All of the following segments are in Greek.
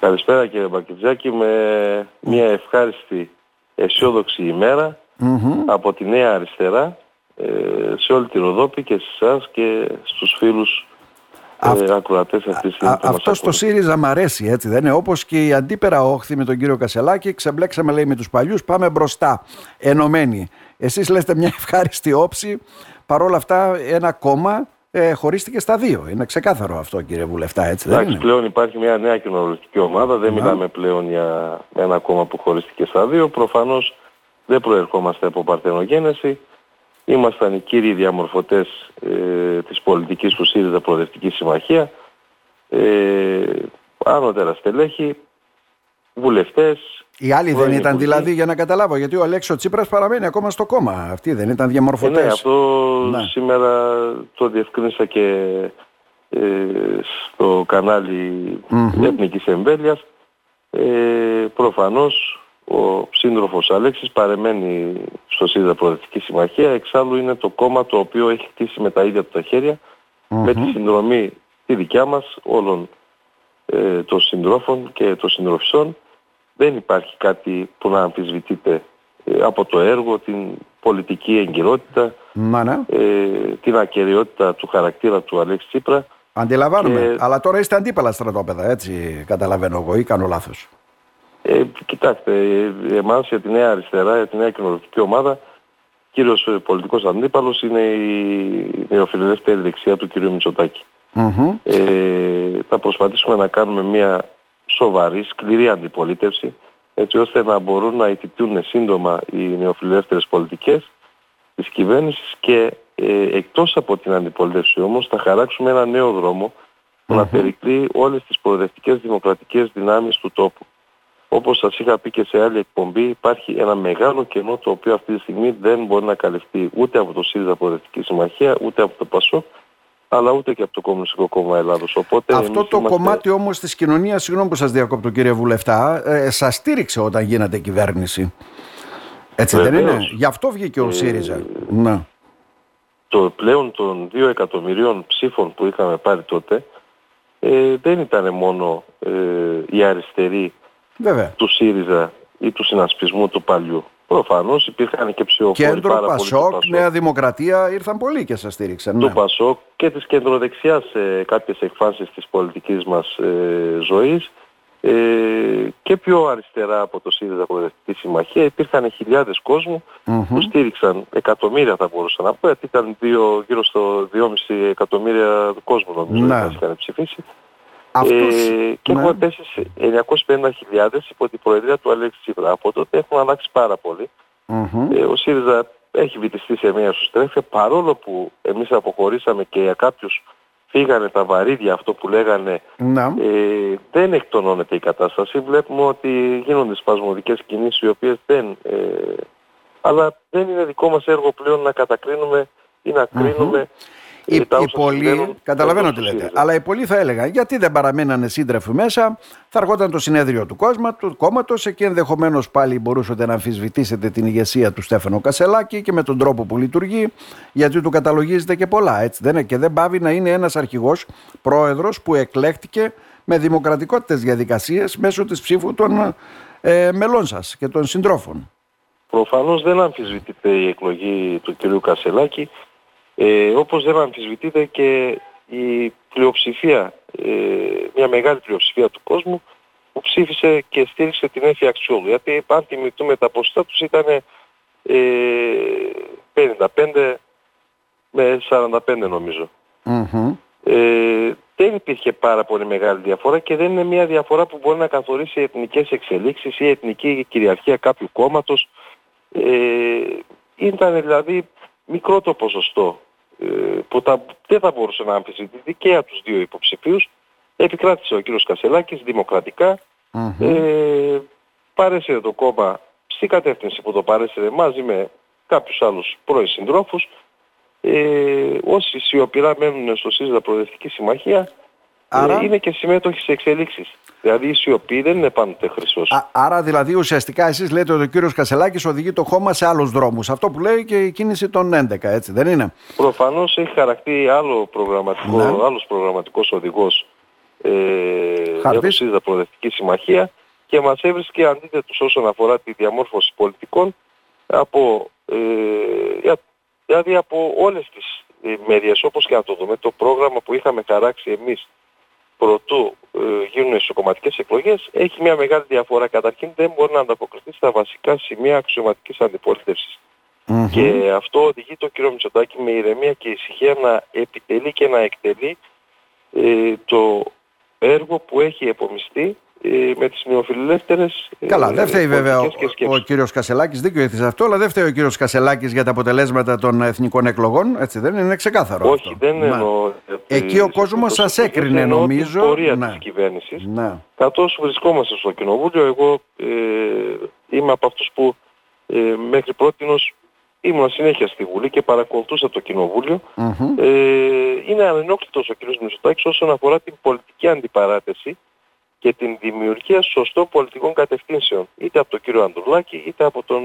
Καλησπέρα κύριε Μπακιτζάκη με μια ευχάριστη αισιόδοξη από τη Νέα Αριστερά ε, σε όλη τη Ροδόπη και σε εσάς και στους φίλους ε, ακροατές αυτής της Αυτός στο ΣΥΡΙΖΑ μ' αρέσει έτσι δεν είναι; Όπως και η αντίπερα όχθη με τον κύριο Κασελάκη ξεμπλέξαμε λέει με τους παλιούς πάμε μπροστά ενωμένοι. Εσείς λέτε μια ευχάριστη όψη παρόλα αυτά ένα κόμμα ε, χωρίστηκε στα δύο. Είναι ξεκάθαρο αυτό κύριε Βουλευτά, έτσι δεν είναι; πλέον υπάρχει μια νέα κοινοβουλευτική ομάδα, δεν μιλάμε πλέον για ένα κόμμα που χωρίστηκε στα δύο. Προφανώς δεν προερχόμαστε από παρτενογένεση. Ήμασταν οι κύριοι διαμορφωτές ε, της πολιτικής του ΣΥΡΙΖΑ Προοδευτικής Συμμαχία. Ε, άνωτερα στελέχη, βουλευτές, οι άλλοι δεν ήταν δηλαδή για να καταλάβω, γιατί ο Αλέξο Τσίπρας παραμένει ακόμα στο κόμμα. Αυτοί δεν ήταν διαμορφωτές. ναι, αυτό ναι. σήμερα το διευκρίνησα και ε, στο κανάλι mm-hmm. Εθνικής Εμβέλειας. Ε, προφανώς ο σύντροφος Αλέξης παρεμένει στο ΣΥΔΑ Προοδευτική Συμμαχία. Εξάλλου είναι το κόμμα το οποίο έχει χτίσει με τα ίδια του τα χέρια με τη συνδρομή τη δικιά μας όλων ε, των συντρόφων και των συντροφισών δεν υπάρχει κάτι που να αμφισβητείται ε, από το έργο, την πολιτική εγκυρότητα, ναι. ε, την ακαιρεότητα του χαρακτήρα του Αλέξη Τσίπρα. Αντιλαμβάνομαι. Αλλά τώρα είστε αντίπαλα στρατόπεδα, έτσι καταλαβαίνω εγώ ή κάνω λάθος. Ε, κοιτάξτε, εμάς για τη νέα αριστερά, για τη νέα κοινωνική ομάδα, κύριος ε, πολιτικός αντίπαλος είναι η νεοφιλελεύθερη δεξιά του κ. μητσοτακη Ε, θα προσπαθήσουμε να κάνουμε μια σοβαρή, σκληρή αντιπολίτευση, έτσι ώστε να μπορούν να ιτητούν σύντομα οι νεοφιλελεύθερες πολιτικές της κυβέρνησης και ε, εκτός από την αντιπολίτευση όμως θα χαράξουμε ένα νέο δρόμο που να περικλεί όλες τις προοδευτικές δημοκρατικές δυνάμεις του τόπου. Όπως σας είχα πει και σε άλλη εκπομπή υπάρχει ένα μεγάλο κενό το οποίο αυτή τη στιγμή δεν μπορεί να καλυφθεί ούτε από το ΣΥΡΙΖΑ Προοδευτική Συμμαχία ούτε από το ΠΑΣΟ αλλά ούτε και από το Κομμουνιστικό Κόμμα Ελλάδος. Οπότε Αυτό το κομμάτι όμως της κοινωνίας, συγγνώμη που σας διακόπτω κύριε Βουλευτά, ε, σας στήριξε όταν γίνατε κυβέρνηση. Έτσι δεν είναι; Γι' αυτό βγήκε ο ε, ΣΥΡΙΖΑ. Να. Το πλέον των 2 εκατομμυρίων ψήφων που είχαμε πάρει τότε ε, δεν ήταν μόνο ε, η αριστερή του ΣΥΡΙΖΑ ή του συνασπισμού του παλιού. Προφανώς υπήρχαν και ψηφοφόροι. Κέντρο, Πασόκ, Νέα Δημοκρατία ήρθαν πολλοί και σας στήριξαν. Ναι. Του Πασόκ και της κεντροδεξιάς σε κάποιες εκφάνσεις της πολιτικής μας ε, ζωής. Ε, και πιο αριστερά από το ΣΥΡΙΖΑ Προοδευτική Συμμαχία υπήρχαν χιλιάδες κόσμου που στήριξαν εκατομμύρια θα μπορούσα να πω γιατί ήταν δύο, γύρω στο 2,5 εκατομμύρια κόσμου νομίζω ναι. που είχαν ψηφίσει ε, και ναι. έχουμε πέσει σε 950.000 υπό την προεδρία του Αλέξη Τσίπρα. Από τότε έχουν αλλάξει πάρα Ε, ο ΣΥΡΙΖΑ έχει βυτιστεί σε μια σωστρέφεια παρόλο που εμείς αποχωρήσαμε και για κάποιους φύγανε τα βαρύδια αυτό που λέγανε ναι. ε, δεν εκτονώνεται η κατάσταση. Βλέπουμε ότι γίνονται σπασμωδικές κινήσεις οι οποίες δεν... Ε, αλλά δεν είναι δικό μας έργο πλέον να κατακρίνουμε ή να κρίνουμε οι, οι πολλοί, καταλαβαίνω τι λέτε, αλλά οι πολλοί θα έλεγαν γιατί δεν παραμένανε σύντρεφοι μέσα, θα αργόταν το συνέδριο του κόσμου, του κόμματος, εκεί ενδεχομένως πάλι μπορούσατε να αμφισβητήσετε την ηγεσία του Στέφανο Κασελάκη και με τον τρόπο που λειτουργεί, γιατί του καταλογίζετε και πολλά, έτσι δεν είναι; Και δεν πάβει να είναι ένας αρχηγός πρόεδρος που εκλέχτηκε με δημοκρατικότητες διαδικασίες μέσω της ψήφου των ε, μελών σας και των συντρόφων. Προφανώς δεν αμφισβητείται η εκλογή του κ. Κασελάκη ε, όπως δεν αμφισβητείται και η πλειοψηφία, ε, μια μεγάλη πλειοψηφία του κόσμου που ψήφισε και στήριξε την Έφη Αξιόλου. Γιατί αν τιμητούμε τα ποσοστά τους ήταν ε, 55 με 45 νομιζω Ε, δεν υπήρχε πάρα πολύ μεγάλη διαφορά και δεν είναι μια διαφορά που μπορεί να καθορίσει εθνικές εξελίξεις ή εθνική κυριαρχία κάποιου κόμματος. Ε, ήταν δηλαδή μικρό το ποσοστό ε, που τα, δεν θα μπορούσε να αμφισβητηθεί και από τους δύο υποψηφίους. Επικράτησε ο κύριος Κασελάκης δημοκρατικά. Mm-hmm. Ε, πάρεσε το κόμμα στην κατεύθυνση που το πάρεσε μαζί με κάποιους άλλους πρώην συντρόφους. Ε, όσοι σιωπηρά μένουν στο ΣΥΡΙΖΑ Προοδευτική Συμμαχία Άρα... ε, είναι και συμμέτοχοι σε εξελίξεις. Δηλαδή η σιωπή δεν είναι πάντοτε χρυσός. Άρα δηλαδή ουσιαστικά εσείς λέτε ότι ο κύριος Κασελάκης οδηγεί το χώμα σε άλλους δρόμους. Αυτό που λέει και η κίνηση των 11, έτσι δεν είναι; Προφανώς έχει χαρακτεί άλλο προγραμματικό, ναι. άλλος προγραμματικός οδηγός ε, για το ΣΥΡΙΖΑ Προοδευτική Συμμαχία και μας έβρισκε αντίθετος όσον αφορά τη διαμόρφωση πολιτικών από, ε, δηλαδή από όλες τις ε, μεριές όπως και να το δούμε το πρόγραμμα που είχαμε χαράξει εμείς προτού ε, γίνουν ισοκομματικές εκλογές έχει μια μεγάλη διαφορά. Καταρχήν δεν μπορεί να ανταποκριθεί στα βασικά σημεία αξιωματικής Και αυτό οδηγεί το κύριο Μητσοτάκη με ηρεμία και ησυχία να επιτελεί και να εκτελεί ε, το έργο που έχει επομιστεί ε, με τις νεοφιλελεύθερες ε, Καλά, δεν φταίει βέβαια ο, ο κύριος Κασελάκης, δίκιο έχεις αυτό, αλλά δεν φταίει ο κύριος Κασελάκης για τα αποτελέσματα των εθνικών εκλογών, έτσι δεν είναι ξεκάθαρο Όχι, αυτό. δεν εννοώ. Εκεί ο κόσμος σας έκρινε νομίζω. Την πορεία ναι. της κυβέρνησης. Ναι. Καθώς βρισκόμαστε στο Κοινοβούλιο, εγώ ε, είμαι από αυτούς που ε, μέχρι πρότινος ήμουν συνέχεια στη Βουλή και παρακολουθούσα το κοινοβουλιο Ε, είναι ανενόχλητος ο κ. Μητσοτάκης όσον αφορά την πολιτική αντιπαράθεση και την δημιουργία σωστών πολιτικών κατευθύνσεων. Είτε από τον κύριο Αντρουλάκη, είτε από τον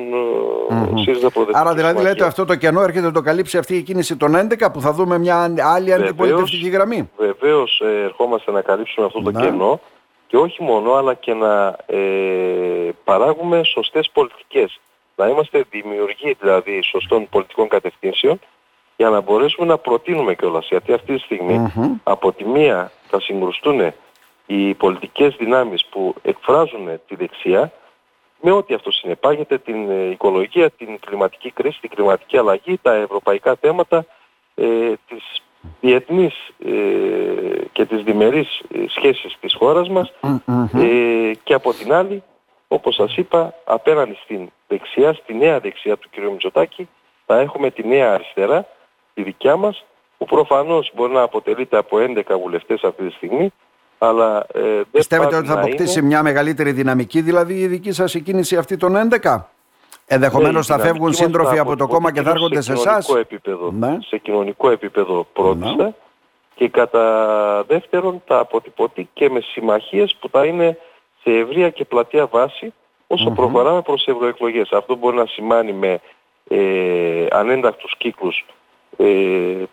mm-hmm. ΣΥΡΙΖΑ Προοδευτική Άρα δηλαδή λέτε αυτό το κενό έρχεται να το καλύψει αυτή η κίνηση των 11 που θα δούμε μια άλλη αντιπολιτευτική γραμμή; Βεβαίως ε, ερχόμαστε να καλύψουμε αυτό το να. κενό και όχι μόνο αλλά και να ε, παράγουμε σωστές πολιτικές. Να είμαστε δημιουργοί δηλαδή σωστών πολιτικών κατευθύνσεων για να μπορέσουμε να προτείνουμε κιόλας. Γιατί αυτή τη στιγμη από τη μία θα συγκρουστούν οι πολιτικές δυνάμεις που εκφράζουν τη δεξιά με ό,τι αυτό συνεπάγεται την ε, οικολογία, την κλιματική κρίση, την κλιματική αλλαγή, τα ευρωπαϊκά θέματα, ε, τις διεθνείς ε, και τις διμερείς ε, σχέσεις της χώρας μας ε, και από την άλλη, όπως σας είπα, απέναντι στην δεξιά, στη νέα δεξιά του κ. Μητσοτάκη, θα έχουμε τη νέα αριστερά, τη δικιά μας, που προφανώς μπορεί να αποτελείται από 11 βουλευτές αυτή τη στιγμή, αλλά, ε, δεν Πιστεύετε ότι θα αποκτήσει είναι... μια μεγαλύτερη δυναμική, δηλαδή η δική σας η κίνηση αυτή των 11? Ενδεχομένως ναι, θα φεύγουν σύντροφοι από το κόμμα και θα έρχονται σε εσάς; Ναι. Σε κοινωνικό επίπεδο πρώτα ναι. και κατά δεύτερον θα αποτυπωθεί και με συμμαχίες που θα είναι σε ευρεία και πλατεία βάση όσο mm-hmm. προχωράμε προς ευρωεκλογές. Αυτό μπορεί να σημάνει με ε, ανέντακτους κύκλους ε,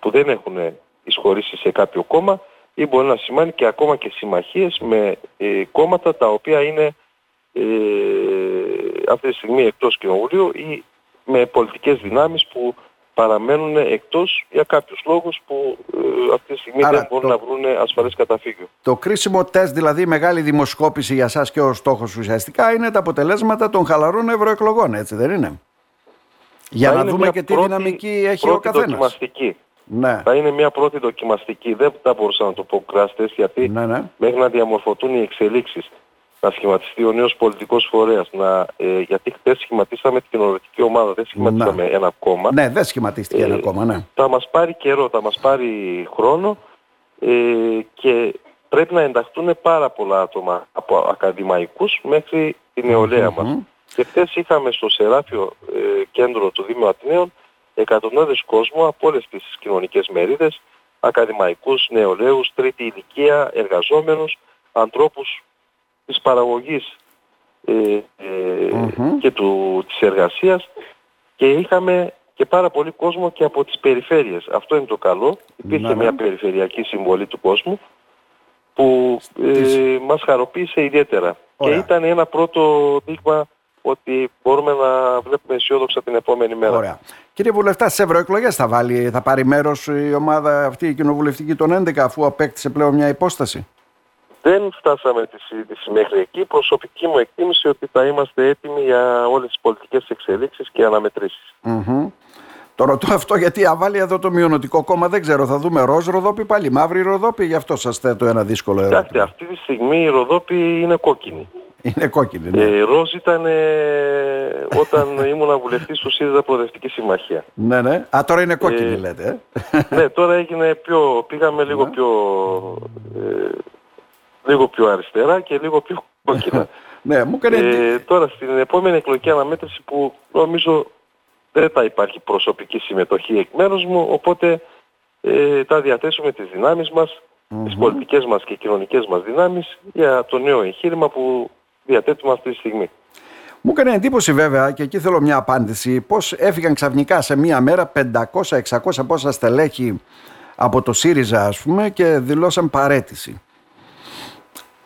που δεν έχουν εισχωρήσει σε κάποιο κόμμα ή μπορεί να σημαίνει και ακόμα και συμμαχίες με ε, κόμματα τα οποία είναι ε, αυτή τη στιγμή εκτός κοινοβουλίου ή με πολιτικές δυνάμεις που παραμένουν εκτός για κάποιους λόγους που ε, αυτή τη στιγμή δεν μπορούν να βρουν ασφαλές καταφύγιο. Το κρίσιμο τεστ, δηλαδή μεγάλη δημοσκόπηση για σας και ο στόχος ουσιαστικά είναι τα αποτελέσματα των χαλαρών ευρωεκλογών, έτσι δεν είναι; Για να δούμε και τι δυναμική έχει ο καθένας. Δοκιμαστική. Ναι. Θα είναι μια πρώτη δοκιμαστική. Δεν θα μπορούσα να το πω κράστες γιατί ναι, ναι. μέχρι να διαμορφωθούν οι εξελίξεις να σχηματιστεί ο νέος πολιτικός φορέας. Να, ε, γιατί χθες σχηματίσαμε την κοινωνική ομάδα, δεν σχηματίσαμε ναι. ένα κόμμα. Ναι, δεν σχηματίστηκε ε, ένα κόμμα, ναι. Θα μας πάρει καιρό, θα μας πάρει χρόνο ε, και πρέπει να ενταχθούν πάρα πολλά άτομα από ακαδημαϊκούς μέχρι την νεολαία μας. Και χθες είχαμε στο Σεράφιο ε, κέντρο του Δήμου Αθηναίων εκατοντάδες κόσμου από όλες τις κοινωνικές μερίδες, ακαδημαϊκούς, νεολαίους, τρίτη ηλικία, εργαζόμενους, ανθρώπους της παραγωγής ε, ε, και του, της εργασίας και είχαμε και πάρα πολύ κόσμο και από τις περιφέρειες. Αυτό είναι το καλό. Υπήρχε μια περιφερειακή συμβολή του κόσμου που ε, μας χαροποίησε ιδιαίτερα. Και ήταν ένα πρώτο δείγμα ότι μπορούμε να βλέπουμε αισιόδοξα την επόμενη μέρα. Ωραία. Κύριε Βουλευτά, στις ευρωεκλογές θα, βάλει, θα πάρει μέρος η ομάδα αυτή η κοινοβουλευτική των 11 αφού απέκτησε πλέον μια υπόσταση; Δεν φτάσαμε τη συζήτηση μέχρι εκεί. Προσωπική μου εκτίμηση ότι θα είμαστε έτοιμοι για όλες τις πολιτικές εξελίξεις και αναμετρήσεις. Mm-hmm. Το ρωτώ αυτό γιατί αβάλει εδώ το μειονοτικό κόμμα δεν ξέρω. Θα δούμε ροζ Ροδόπη πάλι, μαύρη Ροδόπη. Γι' αυτό σας θέτω ένα δύσκολο ερώτημα. Κοιτάξτε, αυτή τη στιγμή η Ροδόπη είναι κόκκινη. Είναι κόκκινη. Ναι. Ε, ροζ ήταν ε, όταν ήμουν βουλευτής του ΣΥΡΙΖΑ Προοδευτική Συμμαχία. Ναι, ναι. Α, τώρα είναι κόκκινη ε, λέτε. Ε. Ναι, τώρα έγινε πιο, πήγαμε λίγο ναι. πιο, ε, λίγο πιο αριστερά και λίγο πιο κόκκινα. ναι, μου έκανε... ε, τώρα στην επόμενη εκλογική αναμέτρηση που νομίζω δεν θα υπάρχει προσωπική συμμετοχή εκ μέρους μου, οπότε ε, θα διαθέσουμε τις δυνάμεις μας, mm-hmm. τις πολιτικές μας και κοινωνικές μας δυνάμεις για το νέο εγχείρημα που διαθέτουμε αυτή τη στιγμή. Μου έκανε εντύπωση βέβαια και εκεί θέλω μια απάντηση πώς έφυγαν ξαφνικά σε μία μέρα 500-600 πόσα στελέχη από το ΣΥΡΙΖΑ ας πούμε και δηλώσαν παρέτηση.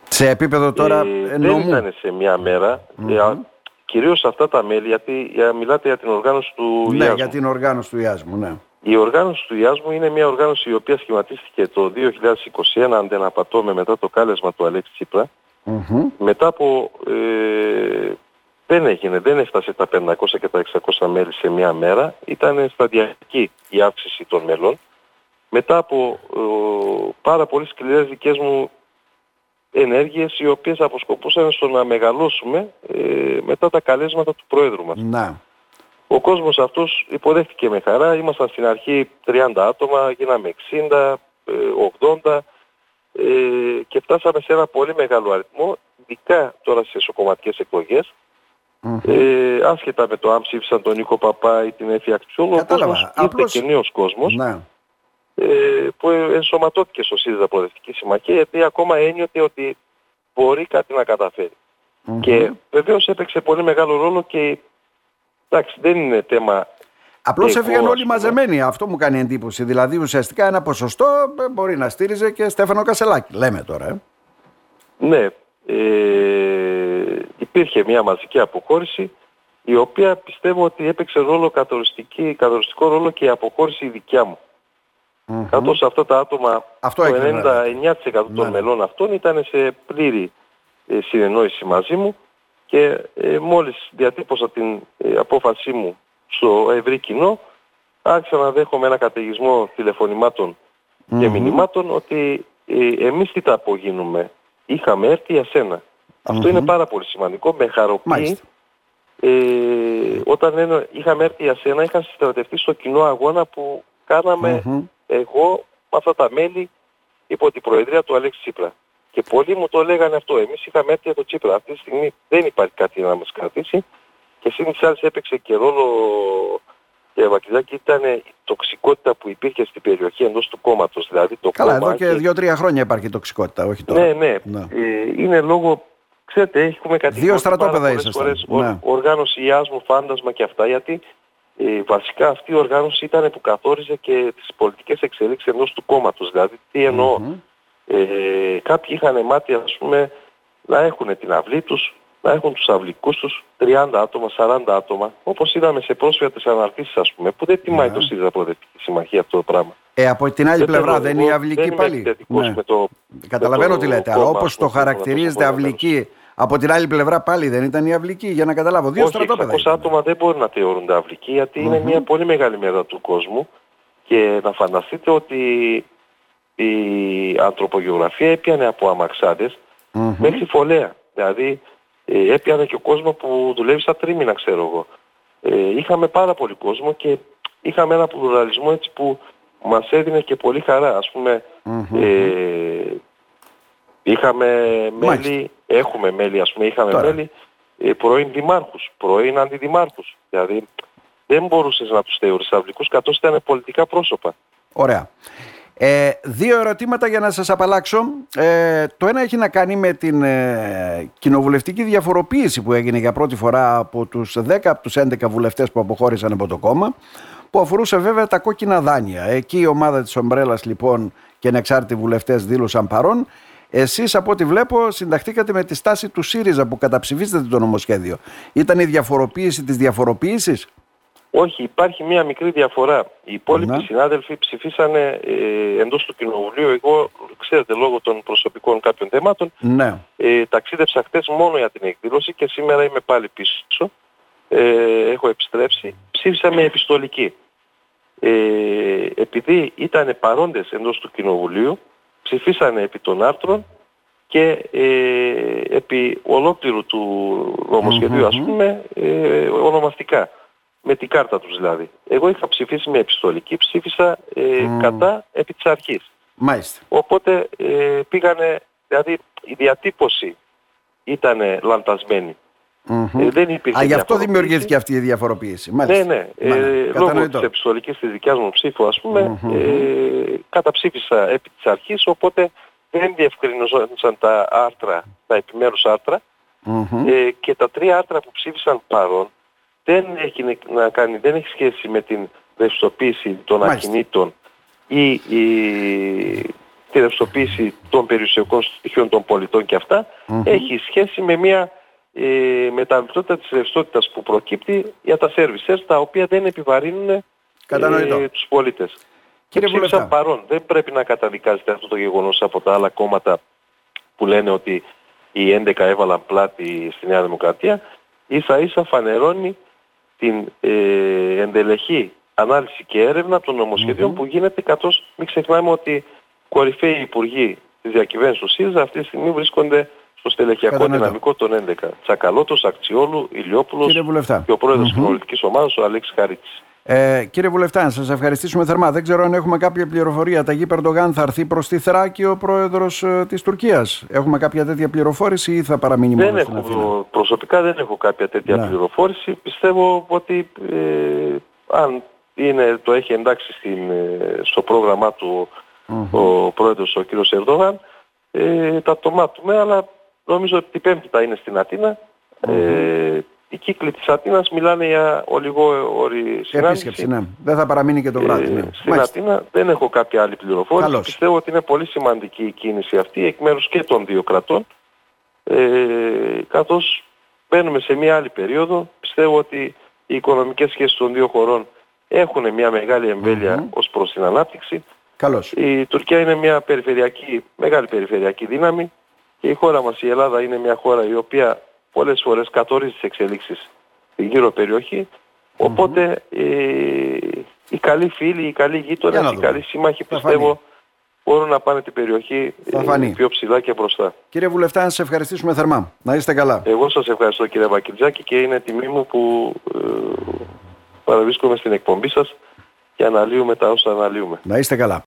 Σε επίπεδο τώρα ε, Δεν ήταν σε μια μέρα. Mm-hmm. κυρίως αυτά τα μέλη, γιατί μιλάτε για την οργάνωση του Ναι, για την οργάνωση του Ιάσμου, ναι. Η οργάνωση του Ιάσμου είναι μια οργάνωση η οποία σχηματίστηκε το 2021, αν δεν απατώμε, μετά το κάλεσμα του Αλέξη Τσίπρα. Μετά από... Ε, δεν έγινε, δεν έφτασε τα 500 και τα 600 μέλη σε μια μέρα. Ήταν σταδιακή η αύξηση των μελών. Μετά από ε, πάρα πολύ σκληρές δικές μου ενέργειες οι οποίες αποσκοπούσαν στο να μεγαλώσουμε ε, μετά τα καλέσματα του Πρόεδρου μας. Να. Ο κόσμος αυτός υποδέχτηκε με χαρά. Ήμασταν στην αρχή 30 άτομα, γίναμε 60, 80 ε, και φτάσαμε σε ένα πολύ μεγάλο αριθμό, ειδικά τώρα στις εσωκομματικές εκλογές. Ε, άσχετα με το αν ψήφισαν τον Νίκο Παπά ή την Έφη Αξιόλου, ο κόσμος Απλώς... ήρθε και νέος κόσμος. Ναι. Ε, που ενσωματώθηκε στο ΣΥΡΙΖΑ Προοδευτική Συμμαχία γιατί ακόμα ένιωτε ότι μπορεί κάτι να καταφέρει. Και βεβαίως έπαιξε πολύ μεγάλο ρόλο και εντάξει δεν είναι θέμα Απλώς έφυγαν όλοι μαζεμένοι. Αυτό μου κάνει εντύπωση. Δηλαδή ουσιαστικά ένα ποσοστό ε, μπορεί να στήριζε και Στέφανο Κασελάκη. Λέμε τώρα. Ε. Ναι. Ε, υπήρχε μια μαζική αποχώρηση η οποία πιστεύω ότι έπαιξε ρόλο καθοριστικό ρόλο και η αποχώρηση η δικιά μου. Mm-hmm. Καθώς αυτά τα άτομα, Αυτό το 99% των ναι. μελών αυτών ήταν σε πλήρη ε, συνεννόηση μαζί μου και ε, μόλις διατύπωσα την ε, απόφασή μου στο ευρύ κοινό, άρχισα να δέχομαι ένα καταιγισμό και μηνυμάτων ότι ε, εμείς τι τα απογίνουμε. Είχαμε έρθει για σένα. Αυτό είναι πάρα πολύ σημαντικό. Με χαροποιεί ε, όταν είχαμε έρθει για σένα είχα συστρατευτεί στο κοινό αγώνα που κάναμε εγώ με αυτά τα μέλη υπό την προεδρία του Αλέξη Τσίπρα. Και πολλοί μου το λέγανε αυτό. Εμείς είχαμε έρθει για το Τσίπρα. Αυτή τη στιγμή δεν υπάρχει κάτι να μας κρατήσει. Και σύν της άλλης έπαιξε και ρόλο και Βακηδάκη ήταν η τοξικότητα που υπήρχε στην περιοχή εντός του κόμματος. Δηλαδή το Καλά, κόμμα εδώ και δύο-τρία χρόνια υπάρχει τοξικότητα, όχι τώρα. Ναι, ναι. ναι. Ε, είναι λόγω, ξέρετε, έχουμε κάτι Δύο στρατόπεδα ήσασταν. Ναι. Οργάνωση Ιάσμου, φάντασμα και αυτά, γιατί ε, βασικά αυτή η οργάνωση ήταν που καθόριζε και τις πολιτικές εξελίξεις εντός του κόμματος. Δηλαδή, τι εννοω Ε, κάποιοι είχαν μάτια, ας πούμε, να έχουν την αυλή τους, να έχουν τους αυλικούς τους 30 άτομα, 40 άτομα, όπως είδαμε σε πρόσφατες αναρτήσεις ας πούμε, που δεν τιμάει ναι. το ΣΥΡΙΖΑ Προοδευτική Συμμαχία αυτό το πράγμα. Ε, από την άλλη πλευρά δεν είναι η αυλική πάλι. Ναι. το, Καταλαβαίνω τι λέτε, αλλά όπως το χαρακτηρίζετε αυλική, από την άλλη πλευρά πάλι δεν ήταν η αυλική, για να καταλάβω. Δύο στρατόπεδα. 600 άτομα δεν μπορεί να θεωρούνται αυλικοί, γιατί είναι μια πολύ μεγάλη μέρα του κόσμου και να φανταστείτε ότι η ανθρωπογεωγραφία έπιανε από αμαξάδες μέχρι φωλέα. Δηλαδή ε, έπιανε και ο κόσμος που δουλεύει στα τρίμηνα ξέρω εγώ. Ε, είχαμε πάρα πολύ κόσμο και είχαμε ένα πλουραλισμό έτσι που μας έδινε και πολύ χαρά. Ας πουμε ε, είχαμε μέλη, έχουμε μέλη ας πούμε, είχαμε μέλη ε, πρώην δημάρχους, πρώην αντιδημάρχους. Δηλαδή δεν μπορούσες να τους θεωρείς αυλικούς καθώς ήταν πολιτικά πρόσωπα. Ωραία. Ε, δύο ερωτήματα για να σας απαλλάξω. Ε, το ένα έχει να κάνει με την ε, κοινοβουλευτική διαφοροποίηση που έγινε για πρώτη φορά από τους 10 από τους 11 βουλευτές που αποχώρησαν από το κόμμα που αφορούσε βέβαια τα κόκκινα δάνεια. Εκεί η ομάδα της Ομπρέλας λοιπόν και ανεξάρτητοι βουλευτές δήλωσαν παρόν. Εσείς από ό,τι βλέπω συνταχτήκατε με τη στάση του ΣΥΡΙΖΑ που καταψηφίσατε το νομοσχέδιο. Ήταν η διαφοροποίηση της διαφοροποίησης; Όχι, υπάρχει μία μικρή διαφορά. Οι υπόλοιποι ναι. συνάδελφοι ψηφίσανε ε, εντός του Κοινοβουλίου. Εγώ, ξέρετε, λόγω των προσωπικών κάποιων θεμάτων, ναι. ε, ταξίδεψα χτες μόνο για την εκδήλωση και σήμερα είμαι πάλι πίσω. Ε, έχω επιστρέψει. Ψήφισα με επιστολική. Ε, επειδή ήταν παρόντες εντός του Κοινοβουλίου, ψηφίσανε επί των άρθρων και ε, επί ολόκληρου του νομοσχεδίου, ας πούμε, ε, ονομαστικά με την κάρτα τους δηλαδή. Εγώ είχα ψηφίσει με επιστολική, ψήφισα ε, κατά επί της αρχής. Μάλιστα. Οπότε ε, πήγανε, δηλαδή η διατύπωση ήταν λαντασμένη. Mm-hmm. Ε, δεν υπήρχε Α, γι' αυτό δημιουργήθηκε αυτή η διαφοροποίηση. Μάλιστα. Ναι, ναι. Ε, λόγω της επιστολικής της δικιάς μου ψήφου, ας πούμε, mm-hmm. ε, καταψήφισα επί της αρχής, οπότε δεν διευκρινιζόντουσαν τα άρθρα, τα επιμέρους άρθρα mm-hmm. ε, και τα τρία άρθρα που ψήφισαν παρόν δεν έχει να κάνει, δεν έχει σχέση με την ρευστοποίηση των Μάλιστα. ακινήτων ή, ή τη ρευστοποίηση των περιουσιακών στοιχείων των πολιτών και αυτά, έχει σχέση με μια ε, μεταβλητότητα της ρευστότητας που προκύπτει για τα services τα οποία δεν επιβαρύνουν ε, τους πολίτες. Κύριε Βουλευτά. παρόν. Δεν πρέπει να καταδικάζεται αυτό το γεγονός από τα άλλα κόμματα που λένε ότι οι 11 έβαλαν πλάτη στη Νέα Δημοκρατία. Ίσα ίσα φανερώνει την ε, εντελεχή ανάλυση και έρευνα των νομοσχεδιων που γίνεται καθώς μην ξεχνάμε ότι κορυφαίοι υπουργοί της διακυβέρνησης του ΣΥΡΙΖΑ αυτή τη στιγμή βρίσκονται στο στελεχειακό δυναμικό των 11. Τσακαλώτος, Ακτιόλου, Ηλιόπουλος και ο πρόεδρος mm-hmm. της πολιτικής ομάδας ο Αλέξης Χαρίτης. Ε, κύριε Βουλευτά, να σας ευχαριστήσουμε θερμά. Δεν ξέρω αν έχουμε κάποια πληροφορία. Ταγί Περντογάν θα έρθει προς τη Θράκη ο πρόεδρος ε, της Τουρκίας. Έχουμε κάποια τέτοια πληροφόρηση ή θα παραμείνει μόνο στην Αθήνα; Προσωπικά δεν έχω κάποια τέτοια ναι. πληροφόρηση. Πιστεύω ότι ε, αν είναι, το έχει εντάξει στην, ε, στο πρόγραμμά του ο πρόεδρος ο κύριος Ερδογάν, ε, τα το μάθουμε, αλλά νομίζω ότι την Πέμπτη θα είναι στην Αθήνα. Ε, οι κύκλοι της Αθήνας μιλάνε για ολιγόρη συνάντηση. ναι. Δεν θα παραμείνει και το βράδυ. Ναι. Στην Αθήνα δεν έχω κάποια άλλη πληροφόρηση. Καλώς. Πιστεύω ότι είναι πολύ σημαντική η κίνηση αυτή εκ μέρους και των δύο κρατών. Ε, καθώς μπαίνουμε σε μια άλλη περίοδο, πιστεύω ότι οι οικονομικές σχέσεις των δύο χωρών έχουν μια μεγάλη εμβέλεια mm-hmm. ως προς την ανάπτυξη. Καλώς. Η Τουρκία είναι μια περιφερειακή, μεγάλη περιφερειακή δύναμη και η χώρα μας η Ελλάδα είναι μια χώρα η οποία πολλές φορές κατορίζει τις εξελίξεις στην γύρω περιοχή. Οπότε ε, οι καλοί φίλοι, οι καλοί γείτονες, οι καλοί σύμμαχοι πιστεύω μπορούν να πάνε την περιοχή ε, πιο ψηλά και μπροστά. Κύριε Βουλευτά, να σας ευχαριστήσουμε θερμά. Να είστε καλά. Εγώ σας ευχαριστώ κύριε Βακιτζάκη και είναι τιμή μου που ε, παραβρίσκομαι στην εκπομπή σας και αναλύουμε τα όσα αναλύουμε. Να είστε καλά.